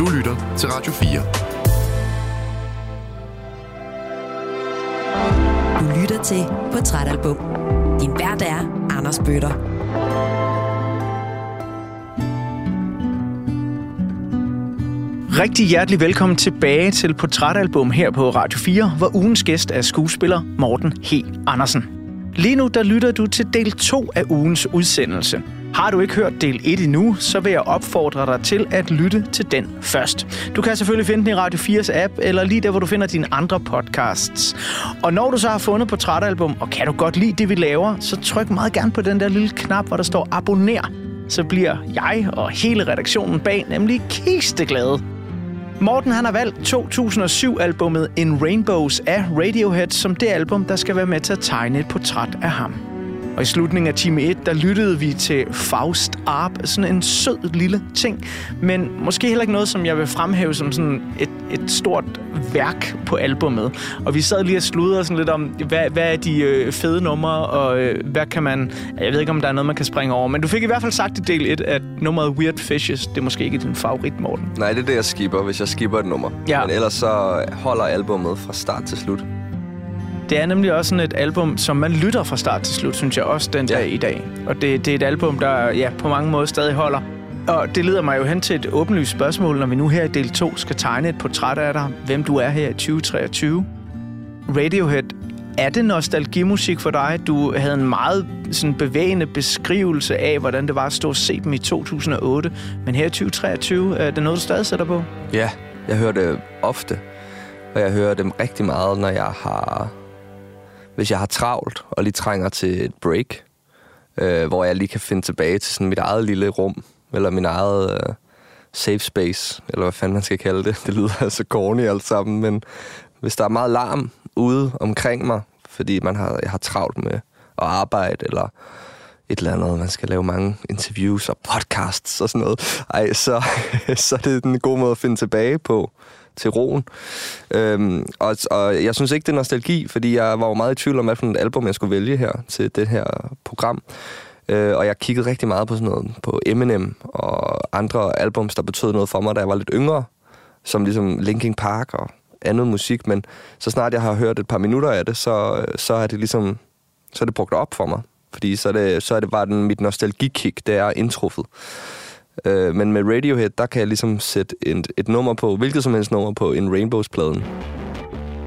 Du lytter til Radio 4. Du lytter til Portrætalbum. Din vært er Anders Bøtter. Rigtig hjertelig velkommen tilbage til Portrætalbum her på Radio 4, hvor ugens gæst er skuespiller Morten H. Andersen. Lige nu der lytter du til del 2 af ugens udsendelse. Har du ikke hørt del 1 endnu, så vil jeg opfordre dig til at lytte til den først. Du kan selvfølgelig finde den i Radio 4's app, eller lige der, hvor du finder dine andre podcasts. Og når du så har fundet Portrætalbum, og kan du godt lide det, vi laver, så tryk meget gerne på den der lille knap, hvor der står abonner. Så bliver jeg og hele redaktionen bag nemlig kisteglade. Morten han har valgt 2007-albummet In Rainbows af Radiohead som det album, der skal være med til at tegne et portræt af ham. Og i slutningen af time 1, der lyttede vi til Faust Arp, sådan en sød lille ting, men måske heller ikke noget, som jeg vil fremhæve som sådan et, et stort værk på albummet. Og vi sad lige og sludrede sådan lidt om, hvad, hvad er de øh, fede numre, og øh, hvad kan man... Jeg ved ikke, om der er noget, man kan springe over, men du fik i hvert fald sagt i del 1, at nummeret Weird Fishes, det er måske ikke din favorit, Morten. Nej, det er det, jeg skipper, hvis jeg skipper et nummer. Ja. Men ellers så holder albummet fra start til slut. Det er nemlig også sådan et album, som man lytter fra start til slut, synes jeg også den Ja. dag i dag. Og det, det er et album, der ja, på mange måder stadig holder. Og det leder mig jo hen til et åbenlyst spørgsmål, når vi nu her i del 2 skal tegne et portræt af dig, hvem du er her i 2023. Radiohead, er det nostalgimusik for dig? Du havde en meget sådan bevægende beskrivelse af, hvordan det var at stå og se dem i 2008. Men her i 2023, er det noget, du stadig sætter på? Ja, jeg hører det ofte. Og jeg hører dem rigtig meget, når jeg har... Hvis jeg har travlt og lige trænger til et break. Øh, hvor jeg lige kan finde tilbage til sådan mit eget lille rum. Eller min eget øh, safe space. Eller hvad fanden man skal kalde det. Det lyder altså corny alt sammen. Men hvis der er meget larm ude omkring mig, fordi man har, jeg har travlt med at arbejde, eller et eller andet, man skal lave mange interviews og podcasts og sådan noget, ej, så, så er det en god måde at finde tilbage på til roen. Øhm, og, og jeg synes ikke, det er nostalgi, fordi jeg var jo meget i tvivl om, hvilken et album jeg skulle vælge her til det her program. Øh, og jeg kiggede rigtig meget på sådan noget, på Eminem og andre albums, der betød noget for mig, da jeg var lidt yngre, som ligesom Linkin Park og andet musik, men så snart jeg har hørt et par minutter af det, så, så er det ligesom, så er det brugt op for mig. Fordi så er det, så er det bare den, mit nostalgikick, der er indtruffet. Øh, men med Radiohead, der kan jeg ligesom sætte et, et nummer på, hvilket som helst nummer på en Rainbows-pladen.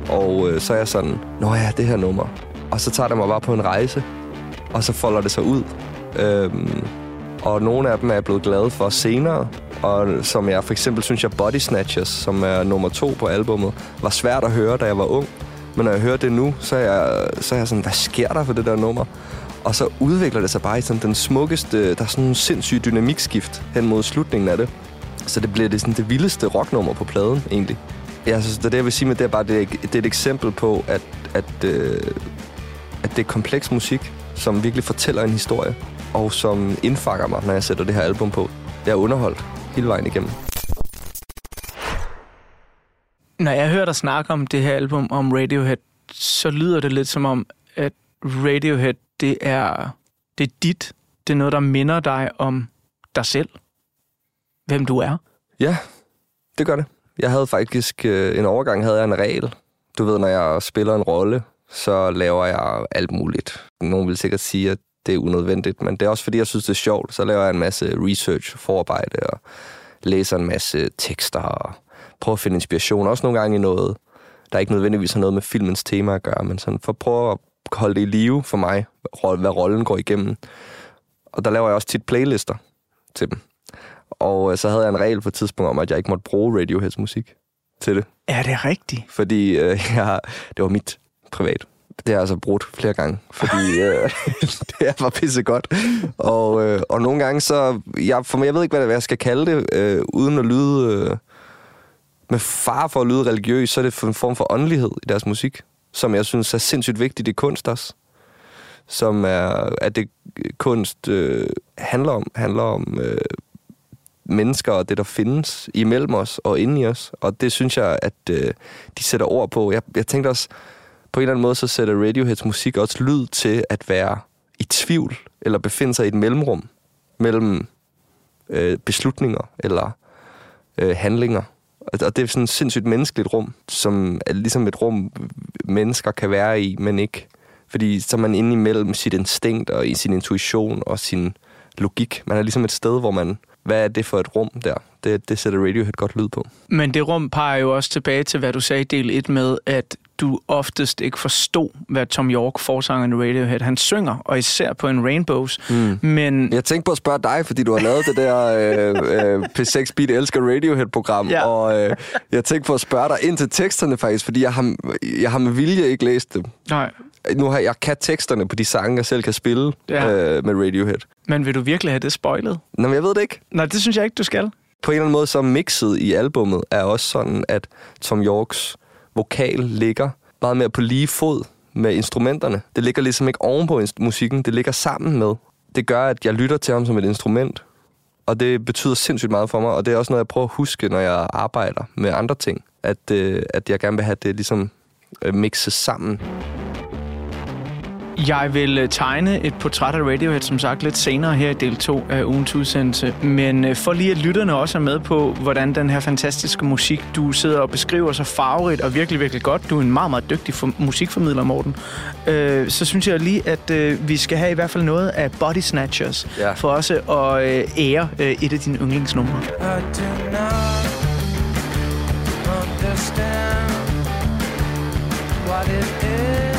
Og øh, så er jeg sådan, nå ja, det her nummer. Og så tager det mig bare på en rejse, og så folder det sig ud. Øhm, og nogle af dem er jeg blevet glad for senere, og som jeg for eksempel synes jeg Body Snatchers, som er nummer to på albummet, var svært at høre, da jeg var ung. Men når jeg hører det nu, så er jeg, så er jeg sådan, hvad sker der for det der nummer? Og så udvikler det sig bare i sådan den smukkeste, der er sådan en sindssyg dynamikskift hen mod slutningen af det. Så det bliver det, sådan det vildeste rocknummer på pladen, egentlig. Jeg så det, jeg vil sige med det, er bare, det det er et eksempel på, at, at, øh, at det er kompleks musik, som virkelig fortæller en historie, og som indfanger mig, når jeg sætter det her album på. Jeg er underholdt hele vejen igennem. Når jeg hører dig snakke om det her album om Radiohead, så lyder det lidt som om, at Radiohead, det er, det er dit. Det er noget, der minder dig om dig selv. Hvem du er. Ja, det gør det. Jeg havde faktisk øh, en overgang, havde jeg en regel. Du ved, når jeg spiller en rolle, så laver jeg alt muligt. Nogen vil sikkert sige, at det er unødvendigt, men det er også fordi, jeg synes, det er sjovt. Så laver jeg en masse research, forarbejde og læser en masse tekster og prøver at finde inspiration. Også nogle gange i noget, der ikke nødvendigvis har noget med filmens tema at gøre, men sådan for at prøve at holde det i live for mig, hvad rollen går igennem. Og der laver jeg også tit playlister til dem. Og øh, så havde jeg en regel på et tidspunkt om, at jeg ikke måtte bruge Radioheads musik til det. Er det rigtigt? Fordi øh, jeg, det var mit privat. Det har jeg altså brugt flere gange, fordi øh, det var pisse godt. Og, øh, og nogle gange så... Jeg, for jeg ved ikke, hvad, hvad jeg skal kalde det, øh, uden at lyde... Øh, med far for at lyde religiøs, så er det en form for åndelighed i deres musik, som jeg synes er sindssygt vigtigt i kunst også. Som er, at det øh, kunst øh, handler om, handler om øh, mennesker og det, der findes imellem os og inde i os. Og det synes jeg, at øh, de sætter ord på. Jeg, jeg tænkte også, på en eller anden måde, så sætter Radioheads musik også lyd til at være i tvivl, eller befinde sig i et mellemrum mellem øh, beslutninger, eller øh, handlinger. Og det er sådan et sindssygt menneskeligt rum, som er ligesom et rum, mennesker kan være i, men ikke. Fordi så er man inde imellem sit instinkt og i sin intuition og sin logik. Man er ligesom et sted, hvor man... Hvad er det for et rum der? Det, det sætter Radiohead godt lyd på. Men det rum peger jo også tilbage til, hvad du sagde i del 1 med, at du oftest ikke forstod, hvad Tom York, forsangeren i Radiohead, han synger, og især på en Rainbows. Mm. Men Jeg tænkte på at spørge dig, fordi du har lavet det der øh, øh, P6 Beat Elsker Radiohead-program, Ja. og øh, jeg tænkte på at spørge dig ind til teksterne faktisk, fordi jeg har, jeg har med vilje ikke læst dem. nej, Nu har jeg kan teksterne på de sange, jeg selv kan spille ja. øh, med Radiohead. Men vil du virkelig have det spoilet? Nå, men jeg ved det ikke. Nej, det synes jeg ikke, du skal. På en eller anden måde, så mixet i albummet er også sådan, at Tom Yorks vokal ligger meget mere på lige fod med instrumenterne. Det ligger ligesom ikke oven på inst- musikken, det ligger sammen med. Det gør, at jeg lytter til ham som et instrument, og det betyder sindssygt meget for mig, og det er også noget, jeg prøver at huske, når jeg arbejder med andre ting, at, øh, at jeg gerne vil have det ligesom øh, mixet sammen. Jeg vil øh, tegne et portræt af Radiohead, som sagt, lidt senere her i del 2 af ugens udsendelse. Men øh, for lige at lytterne også er med på, hvordan den her fantastiske musik, du sidder og beskriver så farverigt og virkelig, virkelig godt. Du er en meget, meget dygtig for- musikformidler, Morten. Øh, så synes jeg lige, at øh, vi skal have i hvert fald noget af Body Snatchers, Ja. for også at øh, ære øh, et af dine yndlingsnumre. Understand what it is.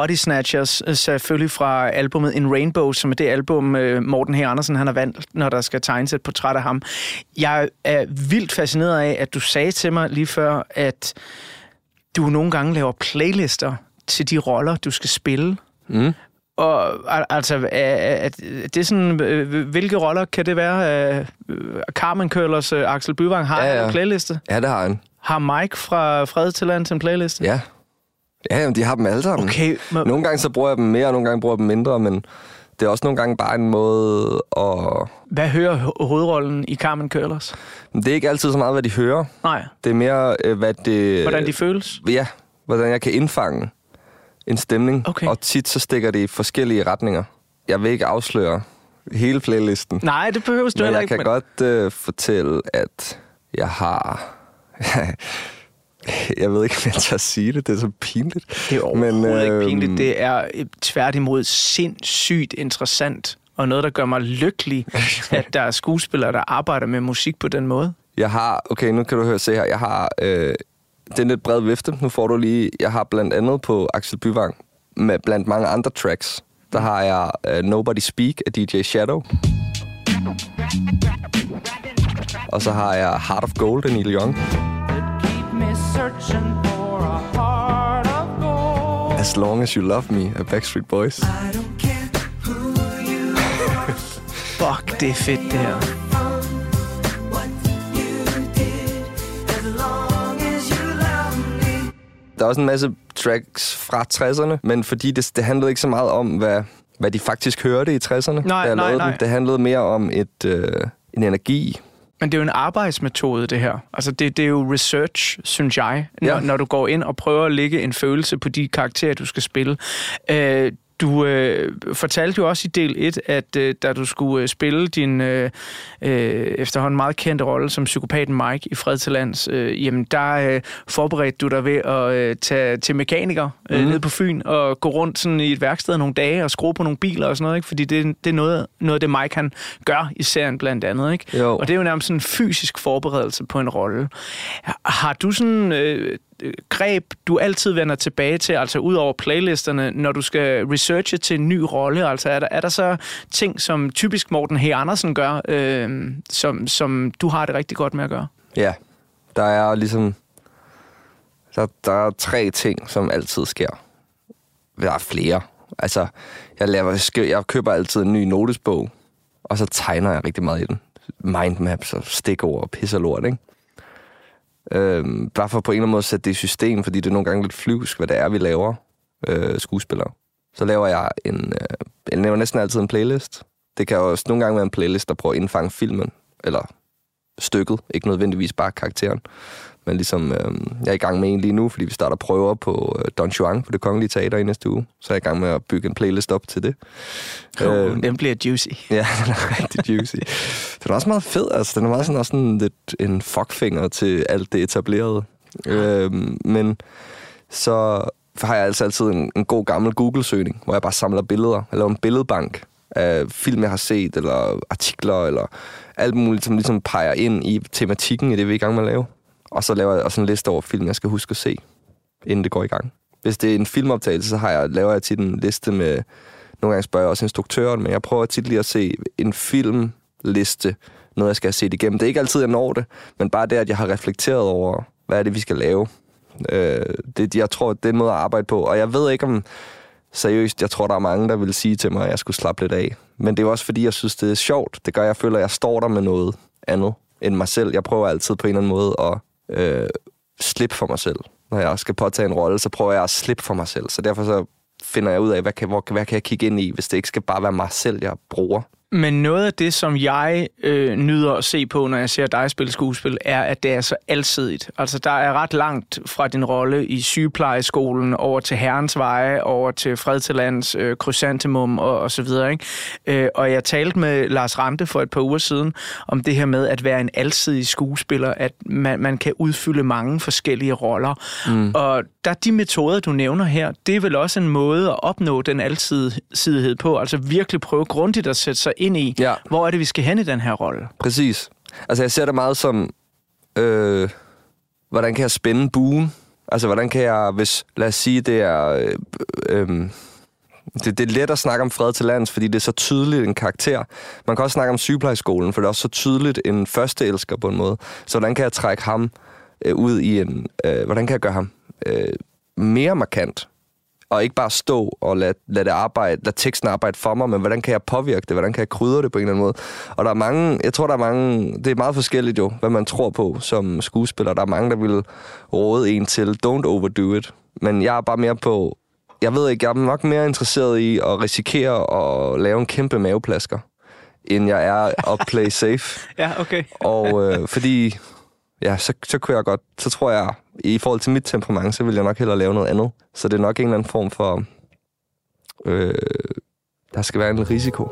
Body Snatchers, øh, selvfølgelig fra albumet In Rainbow, som er det album, øh, Morten H. Andersen han har valgt, når der skal tegnes et portræt af ham. Jeg er vildt fascineret af, at du sagde til mig lige før, at du nogle gange laver playlister til de roller, du skal spille. Mm. Og al- altså, er, det sådan, øh, hvilke roller kan det være? Carmen Køllers Axel Byvang har Ja, ja, en playliste. Ja, det har han. Har Mike fra Fred til Land en playliste? Ja. Ja, jamen, de har dem alle sammen. Okay, men, Nogle gange så bruger jeg dem mere, og nogle gange bruger jeg dem mindre, men det er også nogle gange bare en måde at... hvad hører ho- hovedrollen i Carmen? Men Det er ikke altid så meget, hvad de hører. Nej, Det er mere, øh, hvad det... hvordan de føles? Ja, hvordan jeg kan indfange en stemning. Okay. Og tit så stikker det i forskellige retninger. Jeg vil ikke afsløre hele playlisten. Nej, det behøver du men heller jeg ikke. kan godt øh, fortælle, at jeg har... jeg ved ikke, om jeg tør sige det. Det er så pinligt. Det er overhovedet men, ikke øhm, pinligt. Det er øh, tværtimod sindssygt interessant, og noget, der gør mig lykkelig, at der er skuespillere, der arbejder med musik på den måde. Jeg har, okay, nu kan du høre, se her, jeg har, øh, det er en lidt bred vifte, nu får du lige, jeg har blandt andet på Axel Byvang, med blandt mange andre tracks, der har jeg øh, Nobody Speak af DJ Shadow. Og så har jeg Heart of Gold af Neil Young. Searching for a heart of gold. As Long As You Love Me af Backstreet Boys. I don't care who you are, Fuck, det er fedt, det her. what you did, as long as you love me. Der er også en masse tracks fra 60'erne, men fordi det, det handlede ikke så meget om, hvad, hvad de faktisk hørte i 60'erne. Nej, da jeg nej, lavede nej. Den. Det handlede mere om et, øh, en energi, Men det er jo en arbejdsmetode, det her. Altså, det, det er jo research, synes jeg, når, Ja. når du går ind og prøver at lægge en følelse på de karakterer, du skal spille. Øh, du øh, fortalte jo også i del 1, at øh, da du skulle øh, spille din øh, øh, efterhånden meget kendte rolle som psykopaten Mike i Fred til Lands, øh, jamen der øh, forberedte du dig ved at øh, tage til mekaniker øh, Mhm. ned på Fyn og gå rundt sådan i et værksted nogle dage og skrue på nogle biler og sådan noget, ikke? fordi det, det er noget, noget af det Mike han gør i serien blandt andet. Ikke? Jo. Og det er jo nærmest sådan en fysisk forberedelse på en rolle. Har du sådan øh, Øh, greb, du altid vender tilbage til, altså ud over playlisterne, når du skal researche til en ny rolle? Altså er der, er der så ting, som typisk Morten H. Andersen gør, øh, som, som du har det rigtig godt med at gøre? Ja, der er ligesom... Der, der er tre ting, som altid sker. Der er flere. Altså, jeg, laver, jeg køber altid en ny notesbog, og så tegner jeg rigtig meget i den. Mindmaps og stikord og pis og lort, ikke? Øhm, bare for på en eller anden måde at sætte det i system, fordi det er nogle gange lidt flyvsk, hvad det er, vi laver øh, skuespillere. Så laver jeg en... Øh, jeg laver næsten altid en playlist. Det kan også nogle gange være en playlist, der prøver at indfange filmen, eller stykket, ikke nødvendigvis bare karakteren. Men ligesom, øh, jeg er i gang med en lige nu, fordi vi starter prøver på øh, Don Juan på det kongelige teater i næste uge. Så er jeg i gang med at bygge en playlist op til det. Øh, den bliver juicy. Ja, den er rigtig juicy. Den er også meget fed, altså. Den er meget sådan, også sådan lidt en fuckfinger til alt det etablerede. Øhm, men så har jeg altså altid en, en god gammel Google-søgning, hvor jeg bare samler billeder. Jeg laver en billedbank af film, jeg har set, eller artikler, eller alt muligt, som ligesom peger ind i tematikken i det, vi er i gang med at lave. Og så laver jeg også en liste over film, jeg skal huske at se, inden det går i gang. Hvis det er en filmoptagelse, så har jeg, laver jeg tit en liste med... Nogle gange spørger jeg også instruktøren, men jeg prøver tit lige at se en filmliste, noget jeg skal have set igennem. Det er ikke altid, jeg når det, men bare det, at jeg har reflekteret over, hvad er det, vi skal lave. Øh, det, jeg tror, det er en måde at arbejde på. Og jeg ved ikke om... Seriøst, jeg tror, der er mange, der vil sige til mig, at jeg skulle slappe lidt af. Men det er også, fordi jeg synes, det er sjovt. Det gør, at jeg føler, at jeg står der med noget andet end mig selv. Jeg prøver altid på en eller anden måde at øh, slippe for mig selv. Når jeg skal påtage en rolle, så prøver jeg at slippe for mig selv. Så derfor så finder jeg ud af, hvad kan, hvor, hvad kan jeg kigge ind i, hvis det ikke skal bare være mig selv, jeg bruger. Men noget af det, som jeg øh, nyder at se på, når jeg ser dig spille skuespil, er, at det er så alsidigt. Altså, der er ret langt fra din rolle i sygeplejeskolen over til Herrens Veje, over til Fred til Lands, øh, Chrysanthemum og, og så videre. Ikke? Øh, og jeg talte med Lars Rante for et par uger siden om det her med at være en alsidig skuespiller, at man, man kan udfylde mange forskellige roller. Mm. Og der de metoder, du nævner her, det er vel også en måde at opnå den alsidighed på. Altså virkelig prøve grundigt at sætte sig ind i, Ja. hvor er det, vi skal hen i den her rolle. Præcis. Altså, jeg ser det meget som, øh, hvordan kan jeg spænde buen? Altså, hvordan kan jeg, hvis, lad os sige, det er... Øh, øh, det, det er let at snakke om fred til lands, fordi det er så tydeligt en karakter. Man kan også snakke om sygeplejeskolen, for det er også så tydeligt en første elsker på en måde. Så hvordan kan jeg trække ham øh, ud i en... Øh, hvordan kan jeg gøre ham øh, mere markant? Og ikke bare stå og lade, lade, det arbejde, lade teksten arbejde for mig, men hvordan kan jeg påvirke det? Hvordan kan jeg krydre det på en eller anden måde? Og der er mange, jeg tror, der er mange, det er meget forskelligt jo, hvad man tror på som skuespiller. Der er mange, der vil råde en til, don't overdo it. Men jeg er bare mere på, jeg ved ikke, jeg er nok mere interesseret i at risikere at lave en kæmpe maveplasker, end jeg er at play safe. Ja, okay. Og øh, fordi, ja, så, så kunne jeg godt, så tror jeg, i forhold til mit temperament, så vil jeg nok hellere lave noget andet. Så det er nok en eller anden form for, øh, der skal være en risiko.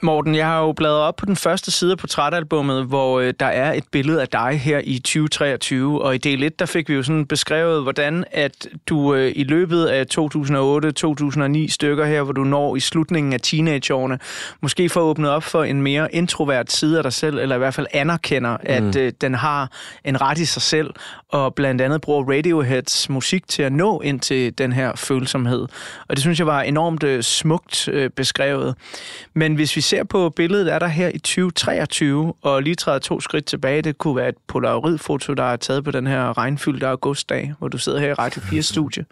Morten, jeg har jo bladret op på den første side af portrætalbummet, hvor øh, der er et billede af dig her i 2023, og i del 1, der fik vi jo sådan beskrevet, hvordan at du øh, i løbet af 2008-2009 stykker her, hvor du når i slutningen af teenageårene, måske får åbnet op for en mere introvert side af dig selv, eller i hvert fald anerkender, at Mm. øh, den har en ret i sig selv, og blandt andet bruger Radioheads musik til at nå ind til den her følsomhed. Og det synes jeg var enormt øh, smukt øh, beskrevet. Men hvis vi ser på billedet, er der her i 2023, og lige træder to skridt tilbage, det kunne være et polaroidfoto, der er taget på den her regnfyldte augustdag, hvor du sidder her i Radio 4 studie.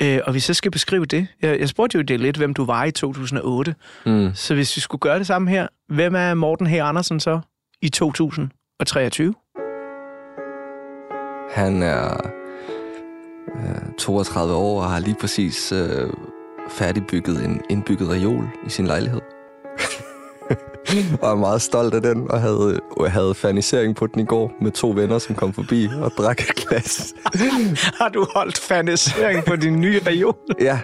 øh, og vi så skal beskrive det. Jeg, jeg spurgte jo det lidt, hvem du var i 2008. Mm. Så hvis vi skulle gøre det samme her, hvem er Morten H. Andersen så i 2023? Han er øh, 32 år og har lige præcis øh, færdigbygget en indbygget reol i sin lejlighed. og er meget stolt af den, og havde, og havde fanisering på den i går med to venner, som kom forbi og drak et glas. Har du holdt fanisering på din nye reol? ja,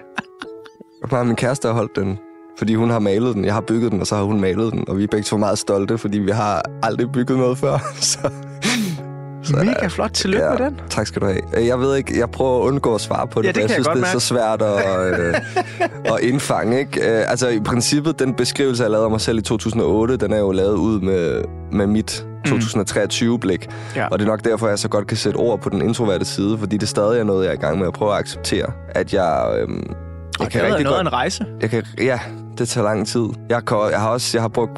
bare min kæreste har holdt den, fordi hun har malet den. Jeg har bygget den, og så har hun malet den, og vi er begge to meget stolte, fordi vi har aldrig bygget noget før. så, så Mega flot. Tillykke med den. Tak skal du have. Jeg ved ikke, jeg prøver at undgå at svare på det, Ja, det for jeg kan jeg synes, godt det er mærke. så svært at, øh, at indfange. Ikke? Øh, altså i princippet, den beskrivelse, jeg lavede af mig selv i 2008, den er jo lavet ud med, med mit 2023-blik. Mm. Ja. Og det er nok derfor, jeg så godt kan sætte ord på den introverte side, fordi det stadig er noget, jeg er i gang med at prøve at acceptere. At jeg... Øh, Og det er noget af en rejse. jeg kan, ja, det tager lang tid. Jeg, kan, jeg har også jeg har brugt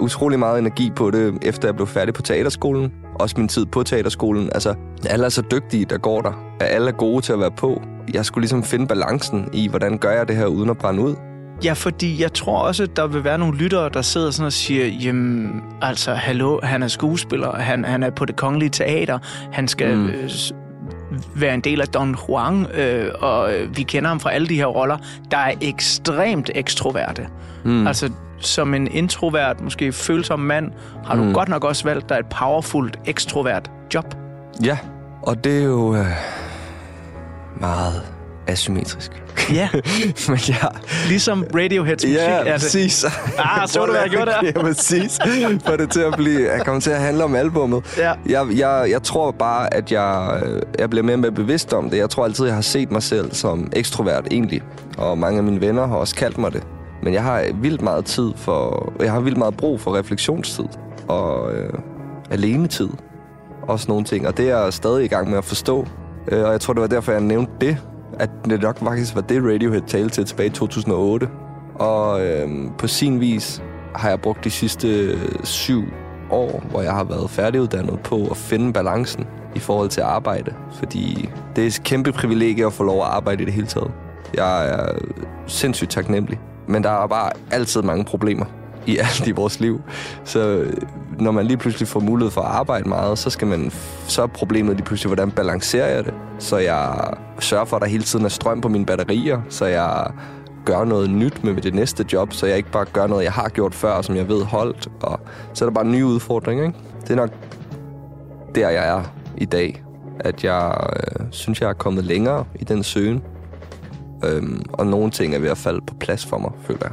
utrolig meget energi på det, efter jeg blev færdig på teaterskolen. Også min tid på teaterskolen. Altså, alle er så dygtige, der går der. Alle er gode til at være på. Jeg skulle ligesom finde balancen i, hvordan gør jeg det her uden at brænde ud. Ja, fordi jeg tror også, at der vil være nogle lyttere, der sidder sådan og siger, jamen, altså, hallo, han er skuespiller, han, han er på det kongelige teater, han skal Mm. øh, være en del af Don Juan, øh, og øh, vi kender ham fra alle de her roller, der er ekstremt ekstroverte. Mm. Altså, som en introvert, måske følsom mand, har du Mm. godt nok også valgt dig et powerfult, ekstrovert job. Ja, og det er jo øh, meget asymmetrisk. Ja, Men ja, ligesom Radioheads musik Ja, er det. præcis. Ah, så du, hvad jeg gjorde der? Ja, præcis. For det til at blive, jeg kommer til at handle om albummet. Ja. Jeg, jeg, jeg tror bare, at jeg, øh, jeg bliver mere og mere bevidst om det. Jeg tror altid, jeg har set mig selv som ekstrovert egentlig. Og mange af mine venner har også kaldt mig det. Men jeg har vildt meget tid for... Jeg har vildt meget brug for refleksionstid. Og øh, alenetid. Og sådan nogle ting. Og det er jeg stadig i gang med at forstå. Øh, og jeg tror, det var derfor, jeg nævnte det. At det nok faktisk var det, Radiohead talte til tilbage i 2008. Og øh, på sin vis har jeg brugt de sidste syv år, hvor jeg har været færdiguddannet på at finde balancen i forhold til arbejde. Fordi det er et kæmpe privilegie at få lov at arbejde i det hele taget. Jeg er sindssygt taknemmelig. Men der er bare altid mange problemer i alt i vores liv. Så når man lige pludselig får mulighed for at arbejde meget, så skal man så er problemet lige pludselig, hvordan balancerer jeg det? Så jeg sørger for, at der hele tiden er strøm på mine batterier, så jeg gør noget nyt med det næste job, så jeg ikke bare gør noget, jeg har gjort før, som jeg ved holdt. Og så er der bare en ny udfordring, ikke? Det er nok der, jeg er i dag. At jeg øh, synes, jeg er kommet længere i den søgen. Øhm, og nogle ting er ved at falde på plads for mig, føler jeg.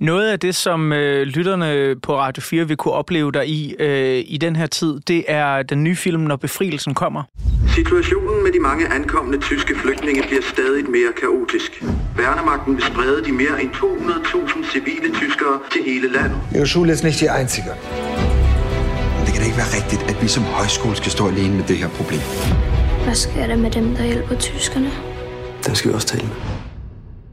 Noget af det, som øh, lytterne på Radio 4 vil kunne opleve dig i øh, i den her tid, det er den nye film, Når Befrielsen kommer. Situationen med de mange ankomne tyske flygtninge bliver stadig mere kaotisk. Værnemagten vil sprede de mere end 200.000 civile tyskere til hele landet. Ihre Schule ist nicht die einzige. Men det kan da ikke være rigtigt, at vi som højskole skal stå alene med det her problem. Hvad sker der med dem, der hjælper tyskerne? Den skal vi også tale med.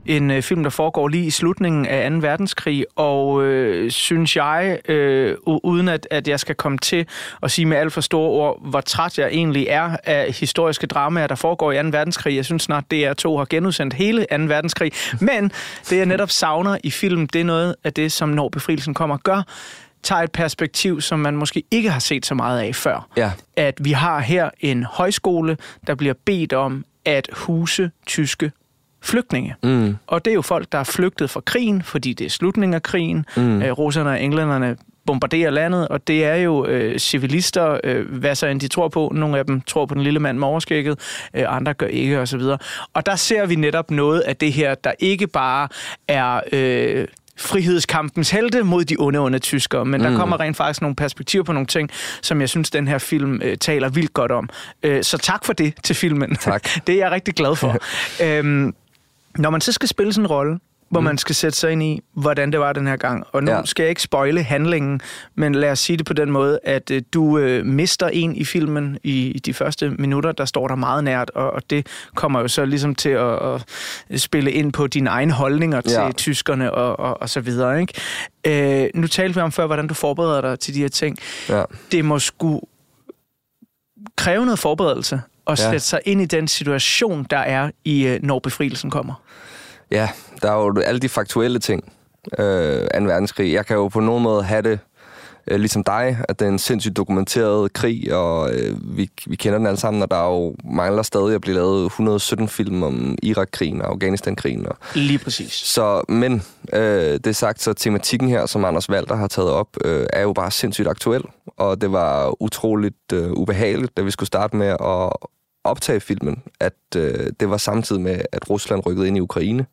en øh, film, der foregår lige i slutningen af 2. verdenskrig, og øh, synes jeg, øh, uden at, at jeg skal komme til at sige med alt for store ord, hvor træt jeg egentlig er af historiske dramaer, der foregår i 2. verdenskrig. Jeg synes snart, DR2 har genudsendt hele 2. verdenskrig. Men det, jeg netop savner i film, det er noget af det, som Når Befrielsen kommer gør, tager et perspektiv, som man måske ikke har set så meget af før. Ja. At vi har her en højskole, der bliver bedt om at huse tyske flygtninge. Mm. Og det er jo folk, der er flygtet fra krigen, fordi det er slutningen af krigen. Mm. Øh, russerne og englænderne bombarderer landet, og det er jo øh, civilister, øh, hvad så end de tror på. Nogle af dem tror på den lille mand med overskægget, øh, andre gør ikke, osv. Og der ser vi netop noget af det her, der ikke bare er... Øh, frihedskampens helte mod de onde, onde tyskere. Men der kommer rent faktisk nogle perspektiver på nogle ting, som jeg synes, den her film øh, taler vildt godt om. Øh, så tak for det til filmen. Tak. det er jeg rigtig glad for. øhm, når man så skal spille sådan en rolle, hvor mm. man skal sætte sig ind i, hvordan det var den her gang. Og nu ja. Skal jeg ikke spoile handlingen, men lad os sige det på den måde, at øh, du øh, mister en i filmen i, i de første minutter, der står der meget nært, og, og det kommer jo så ligesom til at, at spille ind på dine egne holdninger til Ja. tyskerne og, og, og så videre. Ikke? Øh, nu talte vi om før, hvordan du forbereder dig til de her ting. Ja. Det må sgu kræve noget forberedelse at Ja. sætte sig ind i den situation, der er i, øh, når befrielsen kommer. Ja, der er jo alle de faktuelle ting. Øh, 2. verdenskrig. Jeg kan jo på nogen måde have det øh, ligesom dig, at det er en sindssygt dokumenteret krig, og øh, vi, vi kender den alle sammen, og der er jo mangler stadig at blive lavet 117 film om Irak-krigen og Afghanistan-krigen. Og, Lige præcis. så, men øh, det sagt, så tematikken her, som Anders Walter har taget op, øh, er jo bare sindssygt aktuel, og det var utroligt øh, ubehageligt, da vi skulle starte med at optage filmen, at øh, det var samtidig med, at Rusland rykkede ind i Ukraine.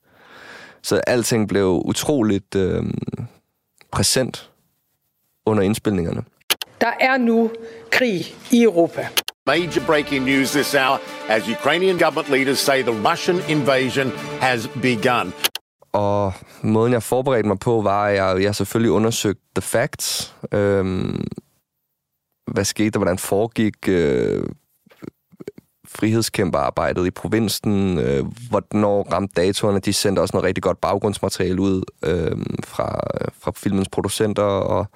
Så alting blev utroligt øh, præsent under indspilningerne. Der er nu krig i Europa. Major breaking news this hour as Ukrainian government leaders say the Russian invasion has begun. Og måden, jeg forberedte mig på, var, at jeg, jeg selvfølgelig undersøgte the facts. Øhm, hvad skete der? Hvordan foregik øh, frihedskæmperarbejdet i provinsen? Øh, hvornår ramte datorerne? De sendte også noget rigtig godt baggrundsmateriale ud øh, fra, fra filmens producenter, og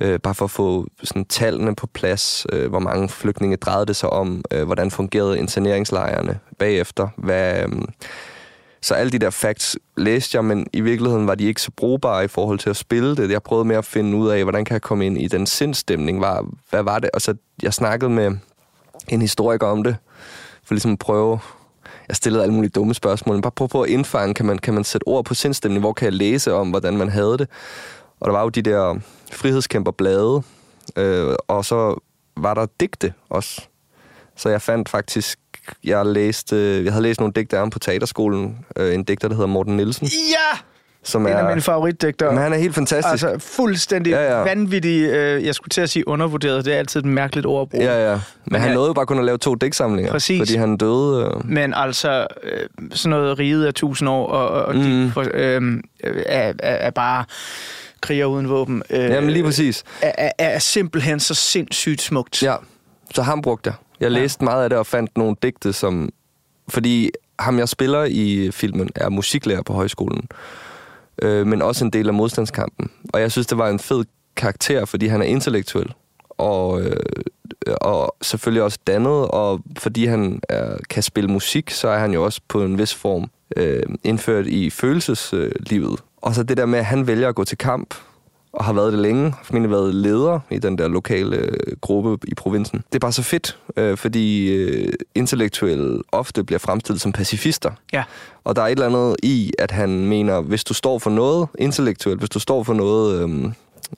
øh, bare for at få sådan, tallene på plads. Øh, hvor mange flygtninge drejede det sig om? Øh, hvordan fungerede interneringslejrene bagefter? Hvad... Øh, så alle de der facts læste jeg, men i virkeligheden var de ikke så brugbare i forhold til at spille det. Jeg prøvede med at finde ud af, hvordan kan jeg komme ind i den sindstemning. Var, hvad var det? Og så jeg snakkede med en historiker om det, for ligesom at prøve... Jeg stillede alle mulige dumme spørgsmål, men bare prøv på at indfange, kan man, kan man sætte ord på sindstemning? Hvor kan jeg læse om, hvordan man havde det? Og der var jo de der frihedskæmperblade, øh, og så var der digte også. Så jeg fandt faktisk, jeg læste, jeg havde læst nogle digte af ham på teaterskolen. Øh, en digter, der hedder Morten Nielsen. Ja! Som En er, af mine favoritdigtere. men han er helt fantastisk. Altså fuldstændig ja, Ja, ja. ja. vanvittig, øh, jeg skulle til at sige undervurderet, det er altid et mærkeligt ord at bruge. ja, ja. Men, Men han jeg- nåede bare kun at lave to digtsamlinger. Præcis. Fordi han døde... Øh, Men altså, øh, sådan noget riget af tusind år, og, og mm. de øh, er, er, er bare kriger uden våben. Øh, jamen lige præcis. er, er, er simpelthen så sindssygt smukt. Ja, så ham brugte jeg. Jeg læste meget af det og fandt nogle digte, som... Fordi ham, jeg spiller i filmen, er musiklærer på højskolen. Øh, men også en del af modstandskampen. Og jeg synes, det var en fed karakter, fordi han er intellektuel. Og, øh, og selvfølgelig også dannet, og fordi han er, kan spille musik, så er han jo også på en vis form øh, indført i følelseslivet. Og så det der med, at han vælger at gå til kamp, og har været det længe, har formentlig været leder i den der lokale øh, gruppe i provinsen. Det er bare så fedt, øh, fordi øh, intellektuelle ofte bliver fremstillet som pacifister. Ja. Og der er et eller andet i, at han mener, hvis du står for noget intellektuelt, hvis du står for noget øhm,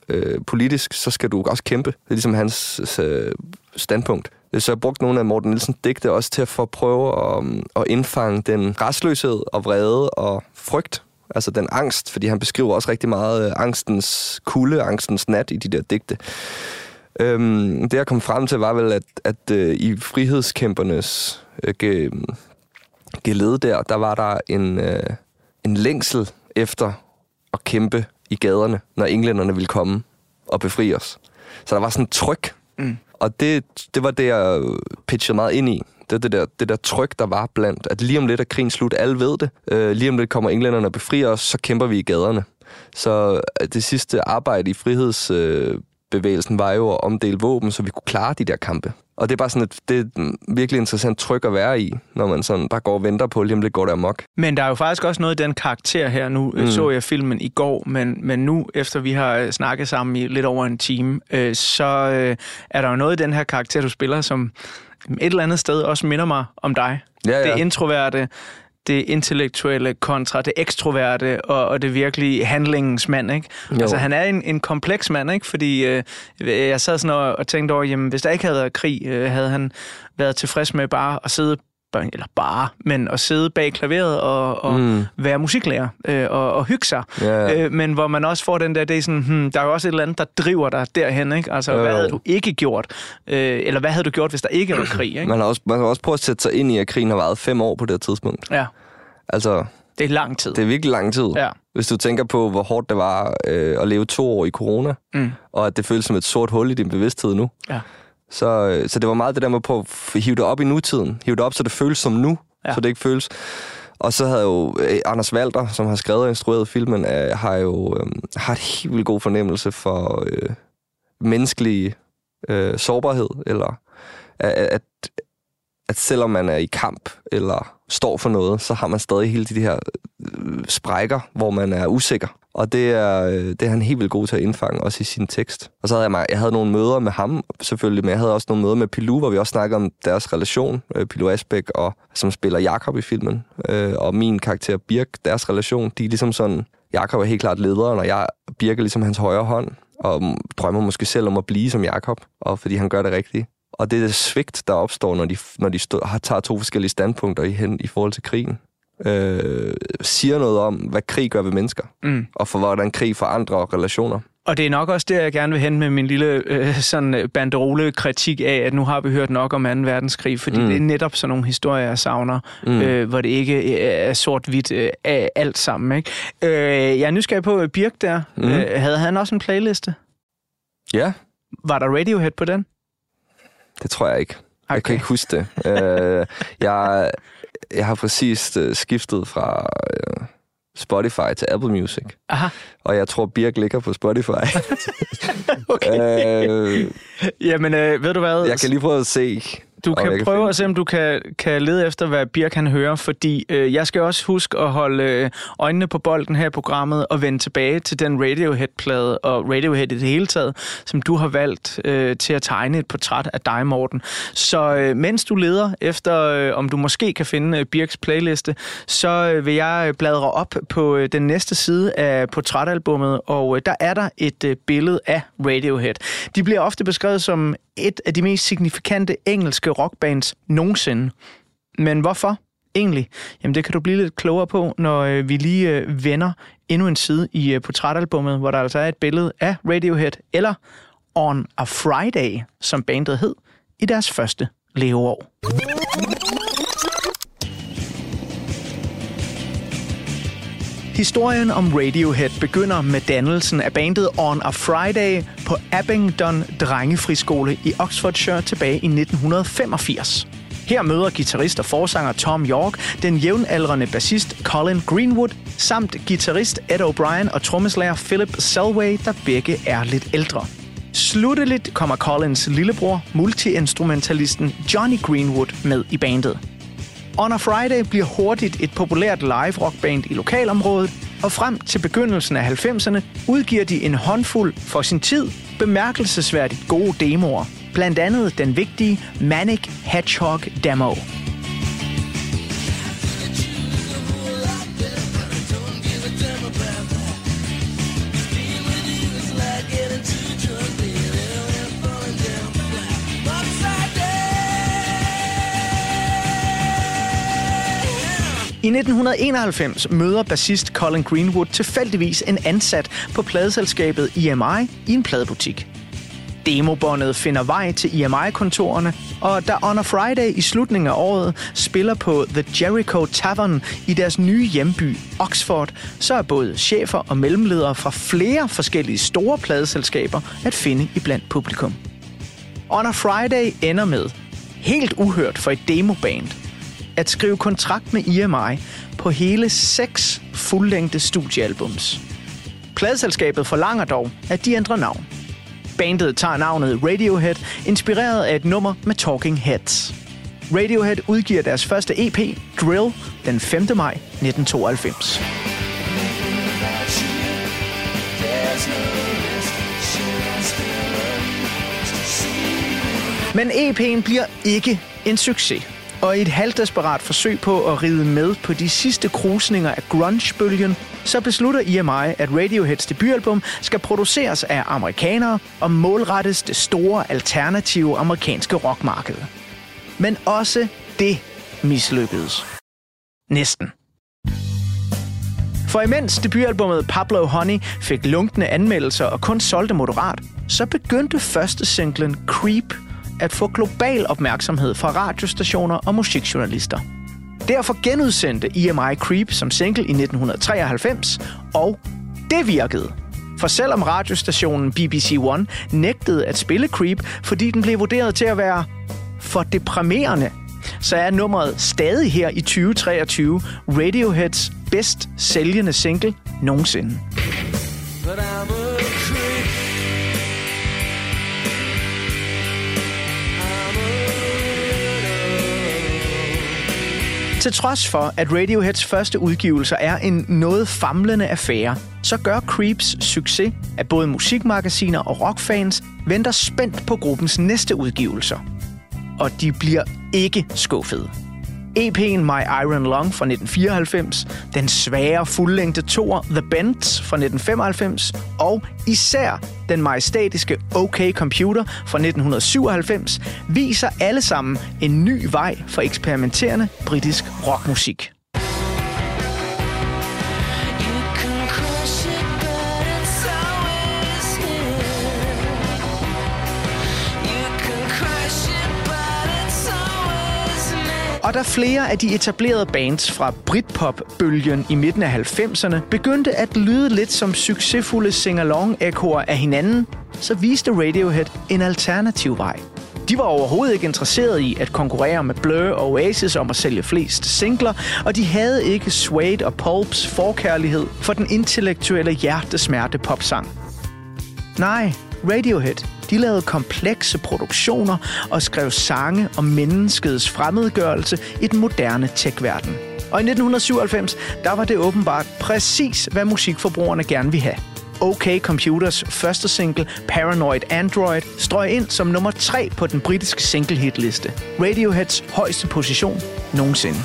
øh, politisk, så skal du også kæmpe. Det er ligesom hans øh, standpunkt. Så jeg brugte nogle af Morten Nielsens digte også til at få prøve at, at indfange den restløshed og vrede og frygt. Altså den angst, fordi han beskriver også rigtig meget øh, angstens kulde, angstens nat i de der digte. Øhm, det jeg kom frem til var vel, at, at øh, i frihedskæmpernes øh, ge, gelede der, der var der en, øh, en længsel efter at kæmpe i gaderne, når englænderne ville komme og befri os. Så der var sådan et tryk. Mm. Og det, det var det, jeg pitchede meget ind i. Det, er det, der, det der tryk, der var blandt, at lige om lidt er krigen slut, alle ved det. Øh, lige om lidt kommer englænderne og befrier os, så kæmper vi i gaderne. Så øh, det sidste arbejde i frihedsbevægelsen var jo at omdele våben, så vi kunne klare de der kampe. Og det er bare sådan et, det er et virkelig interessant tryk at være i, når man sådan bare går og venter på, lige om lidt går der amok. Men der er jo faktisk også noget i den karakter her. Nu mm. så jeg filmen i går, men, men nu, efter vi har øh, snakket sammen i lidt over en time, øh, så øh, er der jo noget i den her karakter, du spiller, som et eller andet sted også minder mig om dig. Ja, ja. Det introverte, det intellektuelle kontra det ekstroverte og, og det virkelig handlingens mand, ikke? Jo. Altså, han er en, en kompleks mand, ikke? Fordi øh, jeg sad sådan og, og tænkte over, jamen, hvis der ikke havde været krig, øh, havde han været tilfreds med bare at sidde eller bare, men at sidde bag klaveret og, og mm. være musiklærer øh, og, og hygge sig. Ja. Øh, men hvor man også får den der, det er sådan, hmm, der er jo også et eller andet, der driver dig derhen, ikke? Altså, Jo, hvad havde du ikke gjort? Øh, eller hvad havde du gjort, hvis der ikke var krig, ikke? Man har, også, man har også prøvet at sætte sig ind i, at krigen har varet fem år på det tidspunkt. Ja, Altså, det er lang tid. det er virkelig lang tid. Ja. Hvis du tænker på, hvor hårdt det var øh, at leve to år i corona, Mm. og at det føles som et sort hul i din bevidsthed nu. Ja. Så, øh, så det var meget det der med at prøve at hive det op i nutiden. Hive det op, så det føles som nu, Ja. så det ikke føles... Og så havde jo øh, Anders Walter, som har skrevet og instrueret filmen, øh, har jo øh, har et helt vildt god fornemmelse for øh, menneskelig øh, sårbarhed, eller at, at, at selvom man er i kamp, eller står for noget, så har man stadig hele de her øh, sprækker, hvor man er usikker. Og det er, øh, det er han helt vildt god til at indfange, også i sin tekst. Og så havde jeg, mig, jeg havde nogle møder med ham, selvfølgelig, men jeg havde også nogle møder med Pilou, hvor vi også snakkede om deres relation, øh, Pilou Asbæk, og, som spiller Jakob i filmen, øh, og min karakter Birk, deres relation, de er ligesom sådan, Jakob er helt klart lederen, og jeg, Birk er ligesom hans højre hånd, og drømmer måske selv om at blive som Jakob, og fordi han gør det rigtigt. Og det er det svigt, der opstår, når de, når de stå, har, tager to forskellige standpunkter i, hen, i forhold til krigen. Øh, siger noget om, hvad krig gør ved mennesker, Mm. og for hvordan krig forandrer relationer. Og det er nok også det, jeg gerne vil hen med min lille øh, sådan øh, banderole-kritik af, at nu har vi hørt nok om 2. verdenskrig, fordi mm. Det er netop sådan nogle historier, jeg savner, mm. Øh, hvor det ikke øh, er sort-hvidt øh, alt sammen. Ikke? Øh, jeg er nysgerrig på øh, Birk der. Mm. Øh, havde han også en playliste? Ja, Var der Radiohead på den? Det tror jeg ikke. Okay. Jeg kan ikke huske det. øh, jeg, jeg har præcis øh, skiftet fra øh, Spotify til Apple Music, Aha. og jeg tror, Birk ligger på Spotify. Okay. øh, Jamen, øh, ved du hvad? jeg kan lige prøve at se. Du kan kan prøve finde at se, om du kan, kan lede efter, hvad Birk han hører, fordi øh, jeg skal også huske at holde øh, øjnene på bolden her i programmet og vende tilbage til den Radiohead-plade og Radiohead i det hele taget, som du har valgt øh, til at tegne et portræt af dig, Morten. Så øh, mens du leder efter, øh, om du måske kan finde øh, Birks playliste, så øh, vil jeg øh, bladre op på øh, den næste side af portrætalbummet, og øh, der er der et øh, billede af Radiohead. De bliver ofte beskrevet som et af de mest signifikante engelske rockbands nogensinde. Men hvorfor egentlig? Jamen det kan du blive lidt klogere på, når øh, vi lige øh, vender endnu en side i øh, portrætalbummet, hvor der altså er et billede af Radiohead, eller On a Friday, som bandet hed, i deres første leveår. Historien om Radiohead begynder med dannelsen af bandet On a Friday på Abingdon Drengefriskole i Oxfordshire tilbage i 1985. Her møder guitarist og forsanger Tom York den jævnaldrende bassist Colin Greenwood samt guitarist Ed O'Brien og trommeslager Philip Selway, der begge er lidt ældre. Slutteligt kommer Collins lillebror, multiinstrumentalisten Johnny Greenwood med i bandet. On a Friday bliver hurtigt et populært live rockband i lokalområdet, og frem til begyndelsen af 90'erne udgiver de en håndfuld for sin tid bemærkelsesværdigt gode demoer. Blandt andet den vigtige Manic Hedgehog demo. 1991 møder bassist Colin Greenwood tilfældigvis en ansat på pladeselskabet EMI i en pladebutik. Demobåndet finder vej til EMI-kontorerne, og da On a Friday i slutningen af året spiller på The Jericho Tavern i deres nye hjemby, Oxford, så er både chefer og mellemledere fra flere forskellige store pladeselskaber at finde iblandt publikum. On a Friday ender med, helt uhørt for et demoband, at skrive kontrakt med EMI på hele seks fuldlængde studiealbums. Pladeselskabet forlanger dog, at de ændrer navn. Bandet tager navnet Radiohead, inspireret af et nummer med Talking Heads. Radiohead udgiver deres første EP, Drill, den 5. maj 1992. Men EP'en bliver ikke en succes. Og i et halvdesperat forsøg på at ride med på de sidste krusninger af grunge-bølgen, så beslutter EMI, at Radioheads debutalbum skal produceres af amerikanere og målrettes det store alternative amerikanske rockmarked. Men også det mislykkedes. Næsten. For imens debutalbummet Pablo Honey fik lunkende anmeldelser og kun solgte moderat, så begyndte første singlen Creep at få global opmærksomhed fra radiostationer og musikjournalister. Derfor genudsendte EMI Creep som single i 1993, og det virkede. For selvom radiostationen BBC One nægtede at spille Creep, fordi den blev vurderet til at være for deprimerende, så er nummeret stadig her i 2023 Radioheads bedst sælgende single nogensinde. But I'm a Til trods for, at Radioheads første udgivelser er en noget famlende affære, så gør Creeps succes, at både musikmagasiner og rockfans venter spændt på gruppens næste udgivelser. Og de bliver ikke skuffede. EP'en My Iron Lung fra 1994, den svære fuldlængde toer The Bends fra 1995 og især den majestatiske OK Computer fra 1997 viser alle sammen en ny vej for eksperimenterende britisk rockmusik. Og da flere af de etablerede bands fra Britpop-bølgen i midten af 90'erne begyndte at lyde lidt som succesfulde sing-along-ekoer af hinanden, så viste Radiohead en alternativ vej. De var overhovedet ikke interesseret i at konkurrere med Blur og Oasis om at sælge flest singler, og de havde ikke Suede og Pulps forkærlighed for den intellektuelle hjertesmerte popsang. Nej, Radiohead de lavede komplekse produktioner og skrev sange om menneskets fremmedgørelse i den moderne tech-verden. Og i 1997, der var det åbenbart præcis, hvad musikforbrugerne gerne ville have. OK Computers første single, Paranoid Android, strøg ind som nummer 3 på den britiske single hitliste. Radioheads højeste position nogensinde.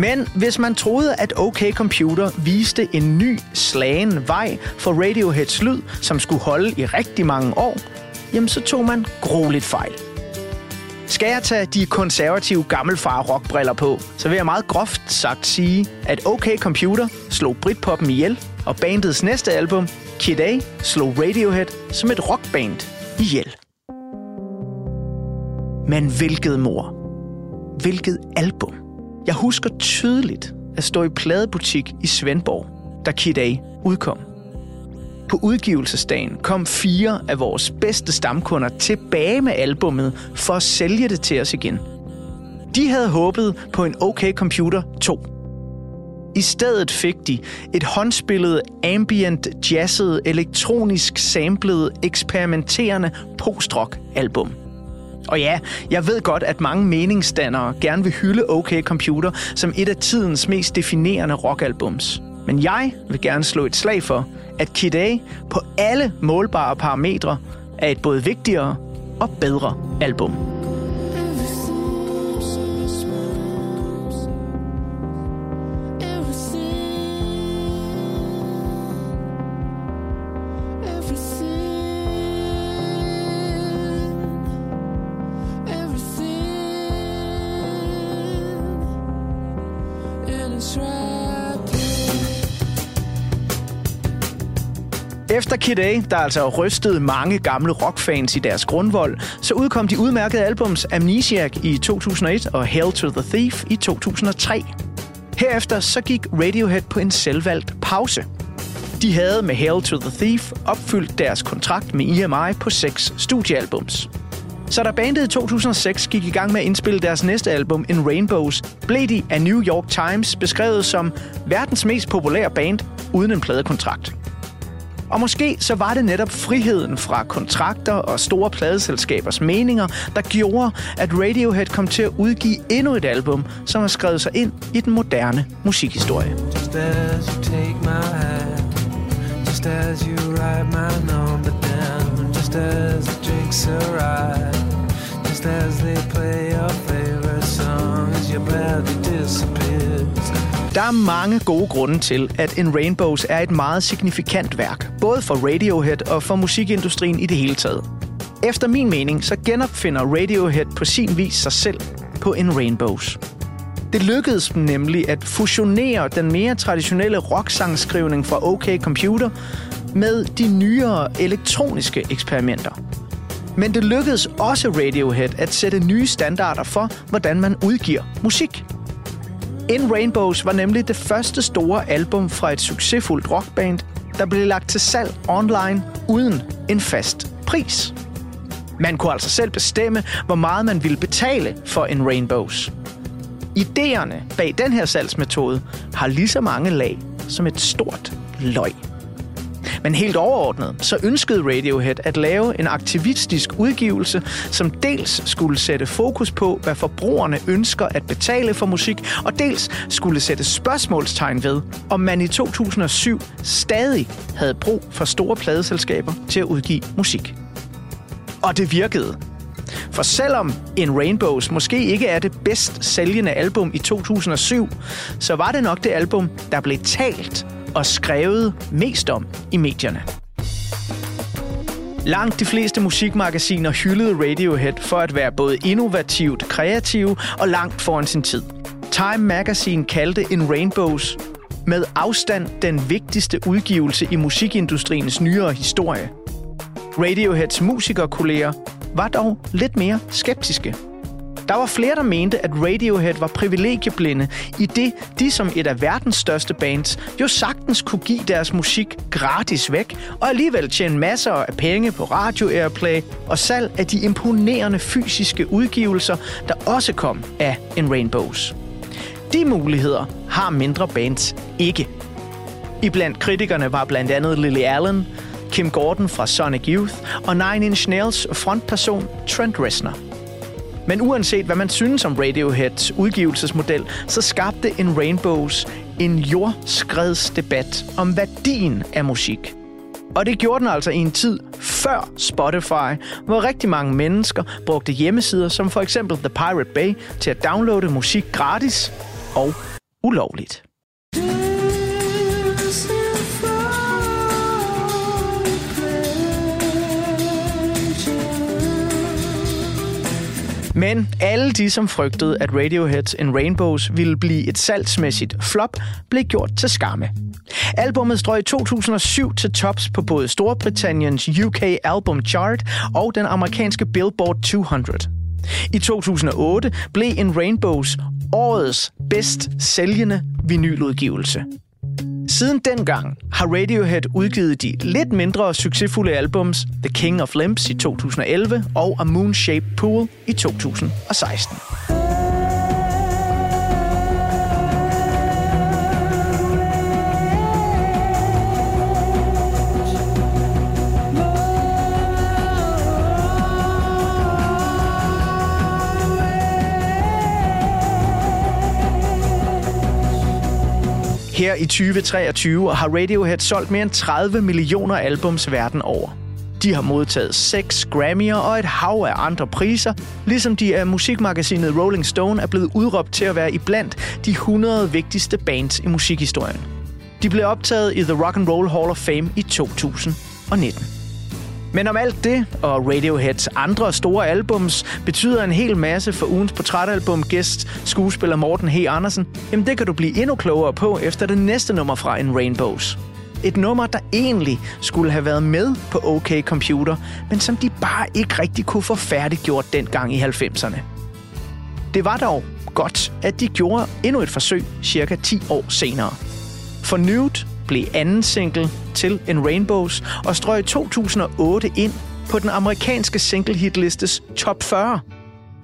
Men hvis man troede, at OK Computer viste en ny, slagen vej for Radioheads lyd, som skulle holde i rigtig mange år, jamen så tog man grueligt fejl. Skal jeg tage de konservative gammelfar rockbriller på, så vil jeg meget groft sagt sige, at OK Computer slog Britpoppen ihjel, og bandets næste album, Kid A, slog Radiohead som et rockband ihjel. Men hvilket mor? Hvilket album? Jeg husker tydeligt at stå i pladebutik i Svendborg, da Kid A udkom. På udgivelsesdagen kom fire af vores bedste stamkunder tilbage med albummet for at sælge det til os igen. De havde håbet på en OK Computer 2. I stedet fik de et håndspillet, ambient, jazzet, elektronisk samlet, eksperimenterende post-rock album. Og ja, jeg ved godt, at mange meningsdannere gerne vil hylde OK Computer som et af tidens mest definerende rockalbums. Men jeg vil gerne slå et slag for, at Kid A på alle målbare parametre er et både vigtigere og bedre album. Kid A, der altså rystede mange gamle rockfans i deres grundvold, så udkom de udmærkede albums Amnesiac i 2001 og Hail to the Thief i 2003. Herefter så gik Radiohead på en selvvalgt pause. De havde med Hail to the Thief opfyldt deres kontrakt med EMI på seks studiealbums. Så da bandet i 2006 gik i gang med at indspille deres næste album, In Rainbows, blev de af New York Times beskrevet som verdens mest populære band uden en pladekontrakt. Og måske så var det netop friheden fra kontrakter og store pladeselskabers meninger, der gjorde, at Radiohead kom til at udgive endnu et album, som har skrevet sig ind i den moderne musikhistorie. Just as you take my hand, just as you write my number down, just as the drinks arrive, just as they play your favorite songs, as your body disappear. Der er mange gode grunde til, at In Rainbows er et meget signifikant værk, både for Radiohead og for musikindustrien i det hele taget. Efter min mening, så genopfinder Radiohead på sin vis sig selv på In Rainbows. Det lykkedes dem nemlig at fusionere den mere traditionelle rocksangskrivning fra OK Computer med de nyere elektroniske eksperimenter. Men det lykkedes også Radiohead at sætte nye standarder for, hvordan man udgiver musik. In Rainbows var nemlig det første store album fra et succesfuldt rockband, der blev lagt til salg online uden en fast pris. Man kunne altså selv bestemme, hvor meget man ville betale for In Rainbows. Ideerne bag den her salgsmetode har lige så mange lag som et stort løg. Men helt overordnet, så ønskede Radiohead at lave en aktivistisk udgivelse, som dels skulle sætte fokus på, hvad forbrugerne ønsker at betale for musik, og dels skulle sætte spørgsmålstegn ved, om man i 2007 stadig havde brug for store pladeselskaber til at udgive musik. Og det virkede. For selvom In Rainbows måske ikke er det bedst sælgende album i 2007, så var det nok det album, der blev talt og skrevet mest om i medierne. Langt de fleste musikmagasiner hyldede Radiohead for at være både innovativt, kreativ og langt foran sin tid. Time Magazine kaldte In Rainbows med afstand den vigtigste udgivelse i musikindustriens nyere historie. Radioheads musikerkolleger var dog lidt mere skeptiske. Der var flere, der mente, at Radiohead var privilegieblinde, i det de som et af verdens største bands jo sagtens kunne give deres musik gratis væk, og alligevel tjene masser af penge på radio airplay og salg af de imponerende fysiske udgivelser, der også kom af en Rainbows. De muligheder har mindre bands ikke. Iblandt kritikerne var blandt andet Lily Allen, Kim Gordon fra Sonic Youth og Nine Inch Nails frontperson Trent Reznor. Men uanset hvad man synes om Radioheads udgivelsesmodel, så skabte en Rainbows en jordskredsdebat om værdien af musik. Og det gjorde den altså i en tid før Spotify, hvor rigtig mange mennesker brugte hjemmesider som for eksempel The Pirate Bay til at downloade musik gratis og ulovligt. Men alle de, som frygtede, at Radioheads In Rainbows ville blive et salgsmæssigt flop, blev gjort til skamme. Albummet strøg i 2007 til tops på både Storbritanniens UK Album Chart og den amerikanske Billboard 200. I 2008 blev In Rainbows årets bedst sælgende vinyludgivelse. Siden dengang har Radiohead udgivet de lidt mindre succesfulde albums The King of Limbs i 2011 og A Moon-Shaped Pool i 2016. Her i 2023 har Radiohead solgt mere end 30 millioner albums verden over. De har modtaget seks Grammy'er og et hav af andre priser, ligesom de af musikmagasinet Rolling Stone er blevet udråbt til at være iblandt de 100 vigtigste bands i musikhistorien. De blev optaget i The Rock and Roll Hall of Fame i 2019. Men om alt det og Radioheads andre store albums betyder en hel masse for ugens portrætalbum gæst skuespiller Morten H. Andersen, jamen det kan du blive endnu klogere på efter det næste nummer fra en Rainbows. Et nummer, der egentlig skulle have været med på OK Computer, men som de bare ikke rigtig kunne få færdiggjort dengang i 90'erne. Det var dog godt, at de gjorde endnu et forsøg cirka 10 år senere. For Nude blev anden single til En Rainbows og strøg 2008 ind på den amerikanske single-hitlistes top 40.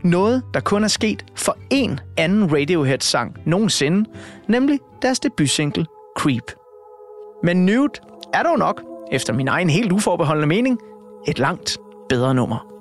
Noget, der kun er sket for én anden Radiohead-sang nogensinde, nemlig deres debutsingle Creep. Men Nude er dog nok, efter min egen helt uforbeholdende mening, et langt bedre nummer.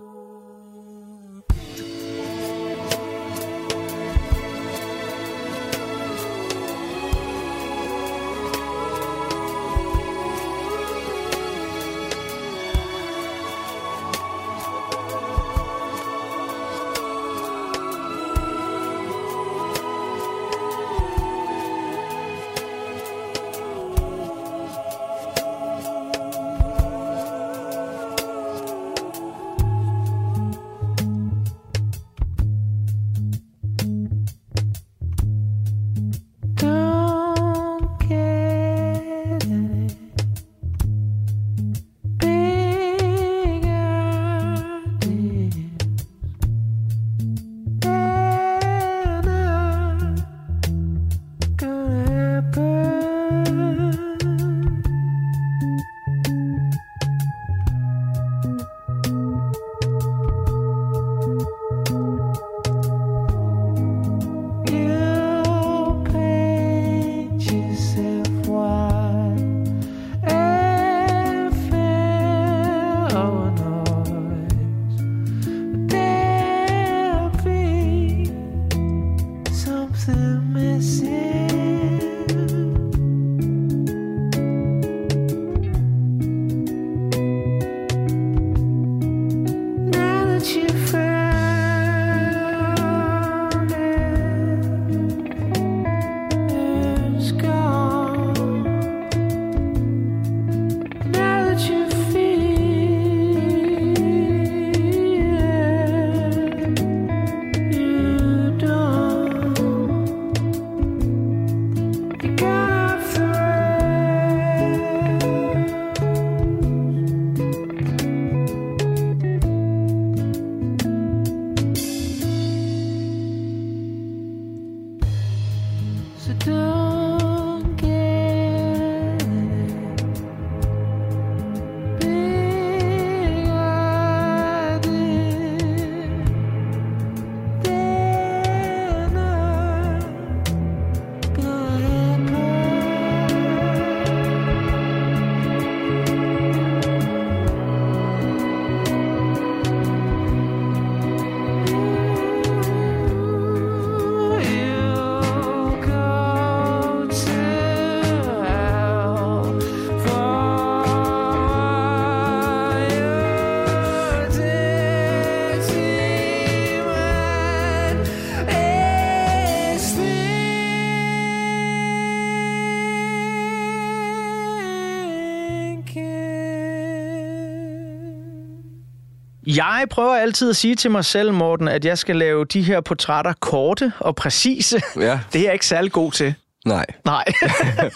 Jeg prøver altid at sige til mig selv, Morten, at jeg skal lave de her portrætter korte og præcise. Ja. Det er jeg ikke særlig god til. Nej. Nej.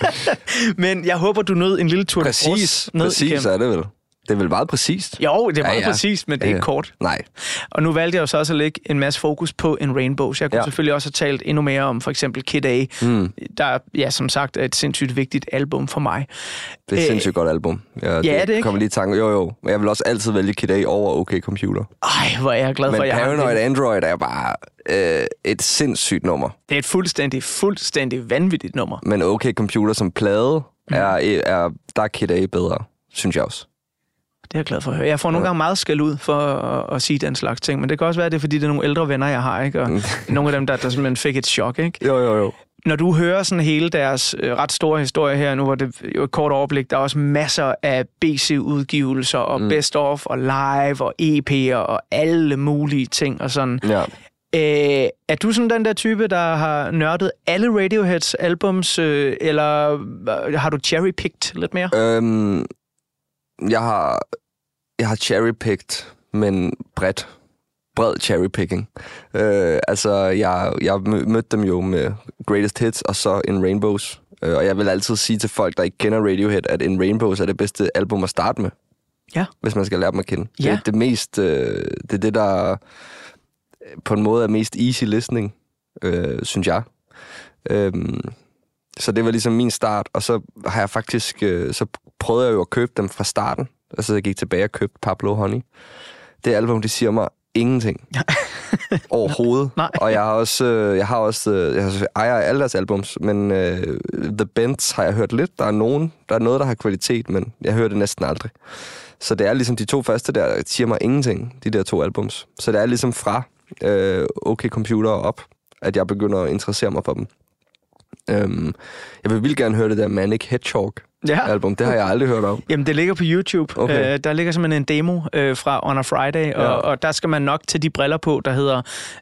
Men jeg håber, du nød en lille tur Præcis. ned Præcis igennem. er det vel. Det er vel meget præcist. Jo, det er Ja, meget ja, ja. ja. præcist, men det er Ja, ikke ja. kort. Nej. Og nu valgte jeg jo så også at lægge en masse fokus på en Rainbow. Så jeg kunne ja. Ja. selvfølgelig også have talt endnu mere om for eksempel Kid A, mm. der ja, som sagt er et sindssygt vigtigt album for mig. Det er et Øh, sindssygt godt album. Ja, er det ikke? kommer lige i tanke. Jo, jo. Men jeg vil også altid vælge Kid A over OK Computer. Ej, hvor er jeg glad Men for, at jeg har Paranoid det. Android er bare øh, et sindssygt nummer. Det er et fuldstændig, fuldstændig vanvittigt nummer. Men OK Computer som plade, mm. er, er, der er Kid A bedre, synes jeg også. Det er jeg glad for at høre. Jeg får nogle gange meget skæld ud for at, at sige den slags ting, men det kan også være, det er, fordi det er nogle ældre venner, jeg har, ikke? Og nogle af dem, der, der simpelthen fik et chok, ikke? Jo, jo, jo. Når du hører sådan hele deres øh, ret store historie her, nu var det jo et kort overblik, der er også masser af BC-udgivelser, og mm. best of, og live, og EP'er, og alle mulige ting, og sådan. Ja. Øh, er du sådan den der type, der har nørdet alle Radioheads albums, øh, eller øh, har du cherry-picked lidt mere? Øhm, jeg har jeg har cherrypicked, men bredt. Bred cherrypicking. Øh, altså, jeg, jeg mø- mødte dem jo med Greatest Hits og så In Rainbows. Øh, og jeg vil altid sige til folk, der ikke kender Radiohead, at In Rainbows er det bedste album at starte med. Ja. Hvis man skal lære dem at kende. Ja. Det er det mest... Øh, det er det, der på en måde er mest easy listening, øh, synes jeg. Øhm, så det var ligesom min start, og så har jeg faktisk, øh, så prøvede jeg jo at købe dem fra starten. Altså jeg gik tilbage og købte Pablo Honey. Det album, det siger mig ingenting. Overhovedet. Nej. Og jeg har også, øh, jeg har også, øh, jeg har- ejer alle deres albums, men øh, The Bends har jeg hørt lidt. Der er nogen, der er noget, der har kvalitet, men jeg hører det næsten aldrig. Så det er ligesom de to første der, der siger mig ingenting, de der to albums. Så det er ligesom fra øh, OK Computer op, at jeg begynder at interessere mig for dem. Øhm, jeg vil vildt gerne høre det der Manic Hedgehog Ja. album. Det har jeg aldrig hørt om. Jamen, det ligger på YouTube. Okay. Øh, der ligger simpelthen en demo øh, fra On a Friday, og, Ja. og der skal man nok tage de briller på, der hedder,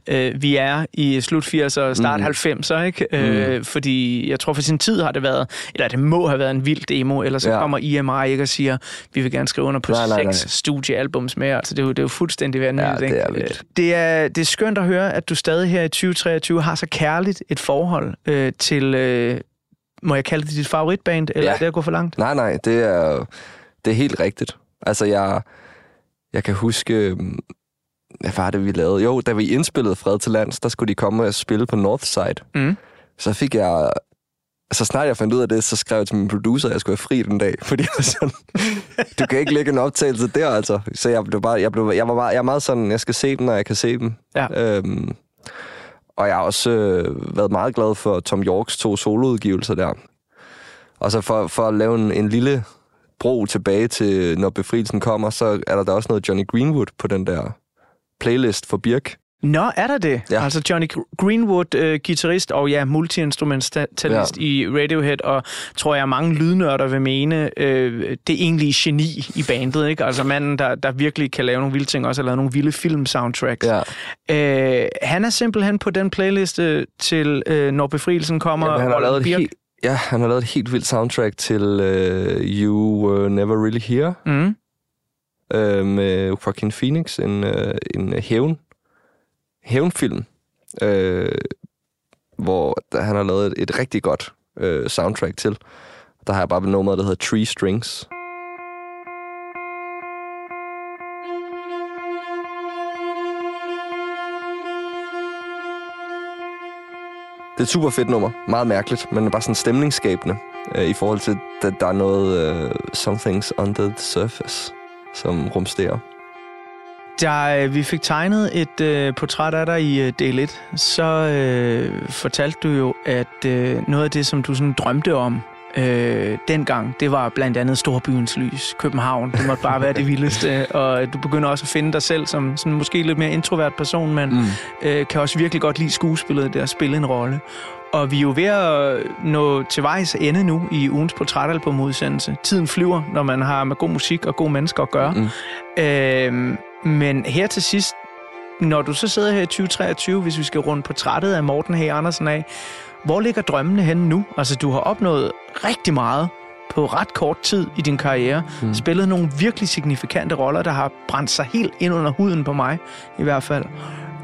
øh, vi er i slut 80'er, start Mm. 90'er, ikke? Øh, fordi jeg tror for sin tid har det været, eller det må have været en vild demo, eller så Ja. kommer EMI ikke og siger, vi vil gerne skrive under på Nej, nej, nej. seks studiealbums mere. Altså, det, er jo, det er jo fuldstændig vanvittigt. Ja, det er vildt. Øh, Det er, det er skønt at høre, at du stadig her i 2023 har så kærligt et forhold øh, til... Øh, må jeg kalde det dit favoritband, eller Ja. er det at gå for langt? Nej, nej, det er, det er helt rigtigt. Altså, jeg, jeg kan huske, øhm, hvad var det, vi lavede? Jo, da vi indspillede Fred til Lands, der skulle de komme og spille på Northside. Mm. Så fik jeg... Så snart jeg fandt ud af det, så skrev jeg til min producer, at jeg skulle have fri den dag. Fordi jeg var sådan, du kan ikke lægge en optagelse der, altså. Så jeg blev bare, jeg, blev, jeg, var meget, jeg er meget sådan, jeg skal se dem, når jeg kan se dem. Ja. Øhm, og jeg har også øh, været meget glad for Tom Yorks to soloudgivelser der. Og så for, for at lave en, en lille bro tilbage til, når befrielsen kommer, så er der da også noget Johnny Greenwood på den der playlist for Birk. Nå, er der det? Ja. Altså Johnny Gr- Greenwood, øh, guitarist og ja, multi-instrumentalist ja. i Radiohead, og tror jeg mange lydnørder vil mene, øh, det egentlige geni i bandet, ikke? Altså manden, der, der virkelig kan lave nogle vilde ting, også har lavet nogle vilde film-soundtracks. Ja. Øh, han er simpelthen på den playliste til, øh, når befrielsen kommer. Jamen, han, har lavet et Birk. helt, ja, han har lavet et helt vildt soundtrack til uh, You Were Never Really Here Mm. uh, med Joaquin Phoenix, en, uh, en hævn, hævnfilm, øh, hvor der, han har lavet et, et rigtig godt øh, soundtrack til. Der har jeg bare nummeret, der hedder Tree Strings. Det er et super fedt nummer. Meget mærkeligt, men bare sådan stemningsskabende øh, i forhold til, at der er noget øh, Something's Under the Surface, som rumsterer. Da øh, vi fik tegnet et øh, portræt af dig i øh, del 1, så øh, fortalte du jo, at øh, noget af det, som du sådan drømte om øh, dengang, det var blandt andet Storbyens lys, København. Det måtte bare være det vildeste, og du begynder også at finde dig selv som sådan måske lidt mere introvert person, men mm. øh, kan også virkelig godt lide skuespillet, det at spille en rolle. Og vi er jo ved at nå til vejs ende nu i ugens portrætalbumudsendelse. Tiden flyver, når man har med god musik og gode mennesker at gøre. Mm. Øh, men her til sidst, når du så sidder her i 2023, hvis vi skal runde portrættet af Morten H. Andersen af, hvor ligger drømmene henne nu? Altså, du har opnået rigtig meget på ret kort tid i din karriere. Mm. Spillet nogle virkelig signifikante roller, der har brændt sig helt ind under huden på mig, i hvert fald.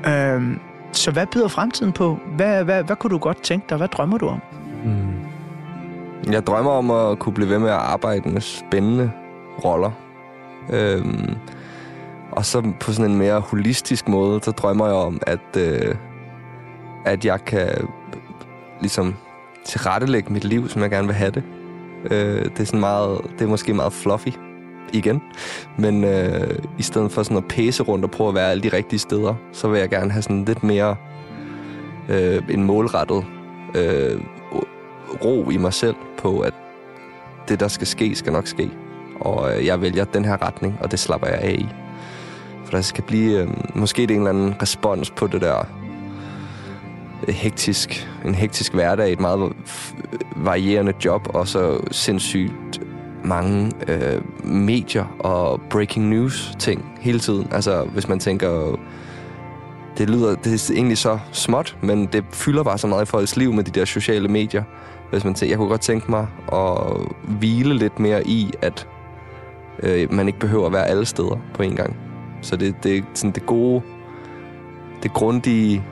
Øhm, så hvad byder fremtiden på? Hvad, hvad, hvad kunne du godt tænke dig? Hvad drømmer du om? Jeg drømmer om at kunne blive ved med at arbejde med spændende roller. Øhm, og så på sådan en mere holistisk måde, så drømmer jeg om, at, øh, at jeg kan øh, ligesom tilrettelægge mit liv, som jeg gerne vil have det. Øh, det er sådan meget, det er måske meget fluffy igen. Men øh, i stedet for sådan at pæse rundt og prøve at være alle de rigtige steder, så vil jeg gerne have sådan lidt mere øh, en målrettet øh, ro i mig selv på, at det, der skal ske, skal nok ske. Og øh, jeg vælger den her retning, og det slapper jeg af i. For der skal blive øh, måske det en eller anden respons på det der øh, hektisk, en hektisk hverdag, et meget øh, varierende job, og så sindssygt mange øh, medier og breaking news ting hele tiden. Altså, hvis man tænker, det lyder, det er egentlig så småt, men det fylder bare så meget i folks liv med de der sociale medier. Hvis man tænker, jeg kunne godt tænke mig at hvile lidt mere i, at øh, man ikke behøver at være alle steder på en gang. Så det, det er sådan det gode, det grundige,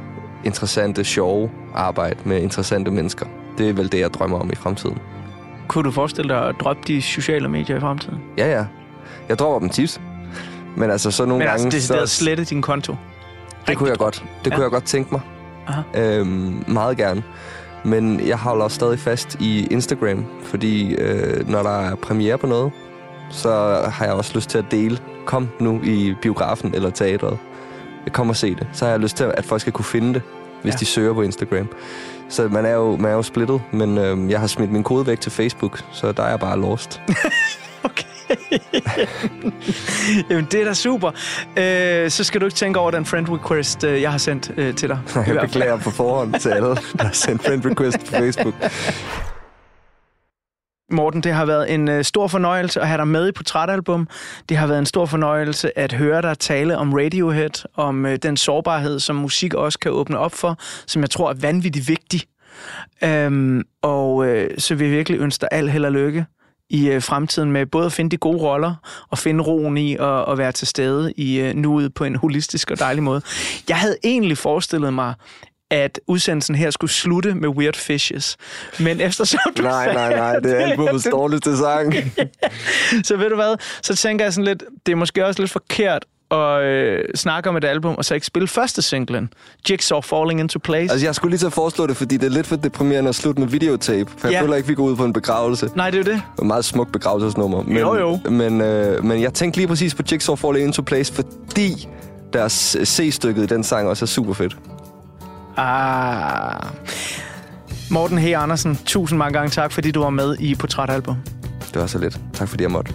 interessante, sjove arbejde med interessante mennesker. Det er vel det, jeg drømmer om i fremtiden. Kunne du forestille dig at droppe de sociale medier i fremtiden? Ja, ja. Jeg drømmer dem tit. Men altså, så nogle Men gange... altså, det er så, slette din konto. det kunne jeg godt. Det Ja. kunne jeg godt tænke mig. Aha. Øhm, meget gerne. Men jeg holder stadig fast i Instagram, fordi øh, når der er premiere på noget, så har jeg også lyst til at dele. Kom nu i biografen eller teatret. Kom og se det. Så har jeg lyst til, at folk skal kunne finde det, hvis Ja. de søger på Instagram. Så man er jo, man er jo splittet, men øh, jeg har smidt min kode væk til Facebook, så der er jeg bare lost. Okay. Jamen, det er da super. Øh, så skal du ikke tænke over den friend request, øh, jeg har sendt øh, til dig. Jeg beklager på forhånd til alle, der har sendt friend request på Facebook. Morten, det har været en øh, stor fornøjelse at have dig med i Portrætalbum. Det har været en stor fornøjelse at høre dig tale om Radiohead, om øh, den sårbarhed, som musik også kan åbne op for, som jeg tror er vanvittigt vigtig. Øhm, og øh, så vil jeg virkelig ønske dig al held og lykke i øh, fremtiden med både at finde de gode roller og finde roen i at, at være til stede i øh, nuet på en holistisk og dejlig måde. Jeg havde egentlig forestillet mig, at udsendelsen her skulle slutte med Weird Fishes. Men eftersom du Nej, nej, nej, det er albumets dårligste sang. så ved du hvad, så tænker jeg sådan lidt, det er måske også lidt forkert at øh, snakke om et album, og så ikke spille første singlen, Jigsaw Falling Into Place. Altså, jeg skulle lige at foreslå det, fordi det er lidt for deprimerende at slutte med videotape. For jeg Ja. føler ikke, vi går ud på en begravelse. Nej, det er det. Et meget smukt begravelsesnummer. Men, Jo, jo. Men, øh, men jeg tænkte lige præcis på Jigsaw Falling Into Place, fordi deres C-stykket i den sang også er super fedt. Ah. Morten H. Andersen, tusind mange gange tak, fordi du var med i Portrætalbum. Det var så lidt. Tak fordi jeg måtte.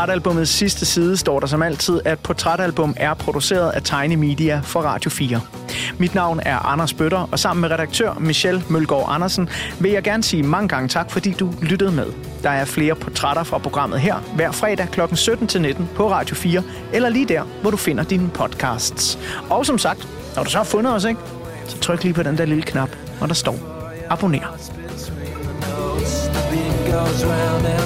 Portrætalbumets sidste side står der som altid, at portrætalbum er produceret af Tiny Media for Radio 4. Mit navn er Anders Bøtter, og sammen med redaktør Michelle Mølgaard Andersen vil jeg gerne sige mange gange tak, fordi du lyttede med. Der er flere portrætter fra programmet her hver fredag kl. 17-19 på Radio 4, eller lige der, hvor du finder dine podcasts. Og som sagt, når du så har fundet os, ikke, så tryk lige på den der lille knap, hvor der står abonner. Goes round and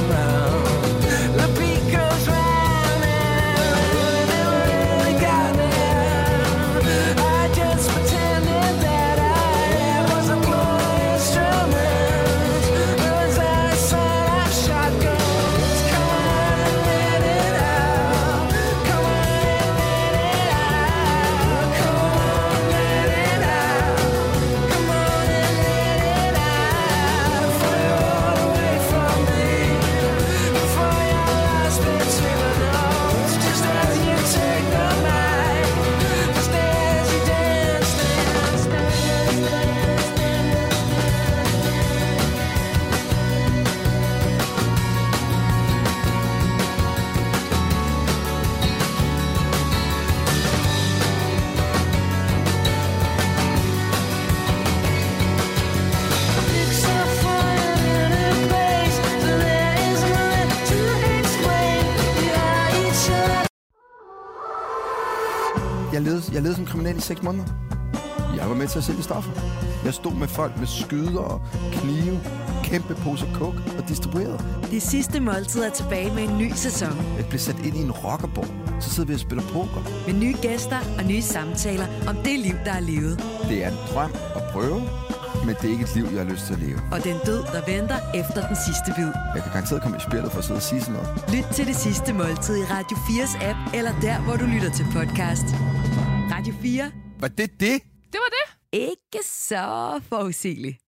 Jeg levede, som kriminel i seks måneder. Jeg var med til at sælge stoffer. Jeg stod med folk med skyder, knive, kæmpe poser coke og distribuerede. Det sidste måltid er tilbage med en ny sæson. Jeg blev sat ind i en rockerborg. Så sidder vi og spiller poker. Med nye gæster og nye samtaler om det liv, der er levet. Det er en drøm at prøve, men det er ikke et liv, jeg har lyst til at leve. Og den død, der venter efter den sidste bid. Jeg kan garanteret komme i spillet for at sidde og sige sådan noget. Lyt til det sidste måltid i Radio 4's app, eller der, hvor du lytter til podcast. Radio 4. Var det det? Det var det. Ikke så forudsigeligt.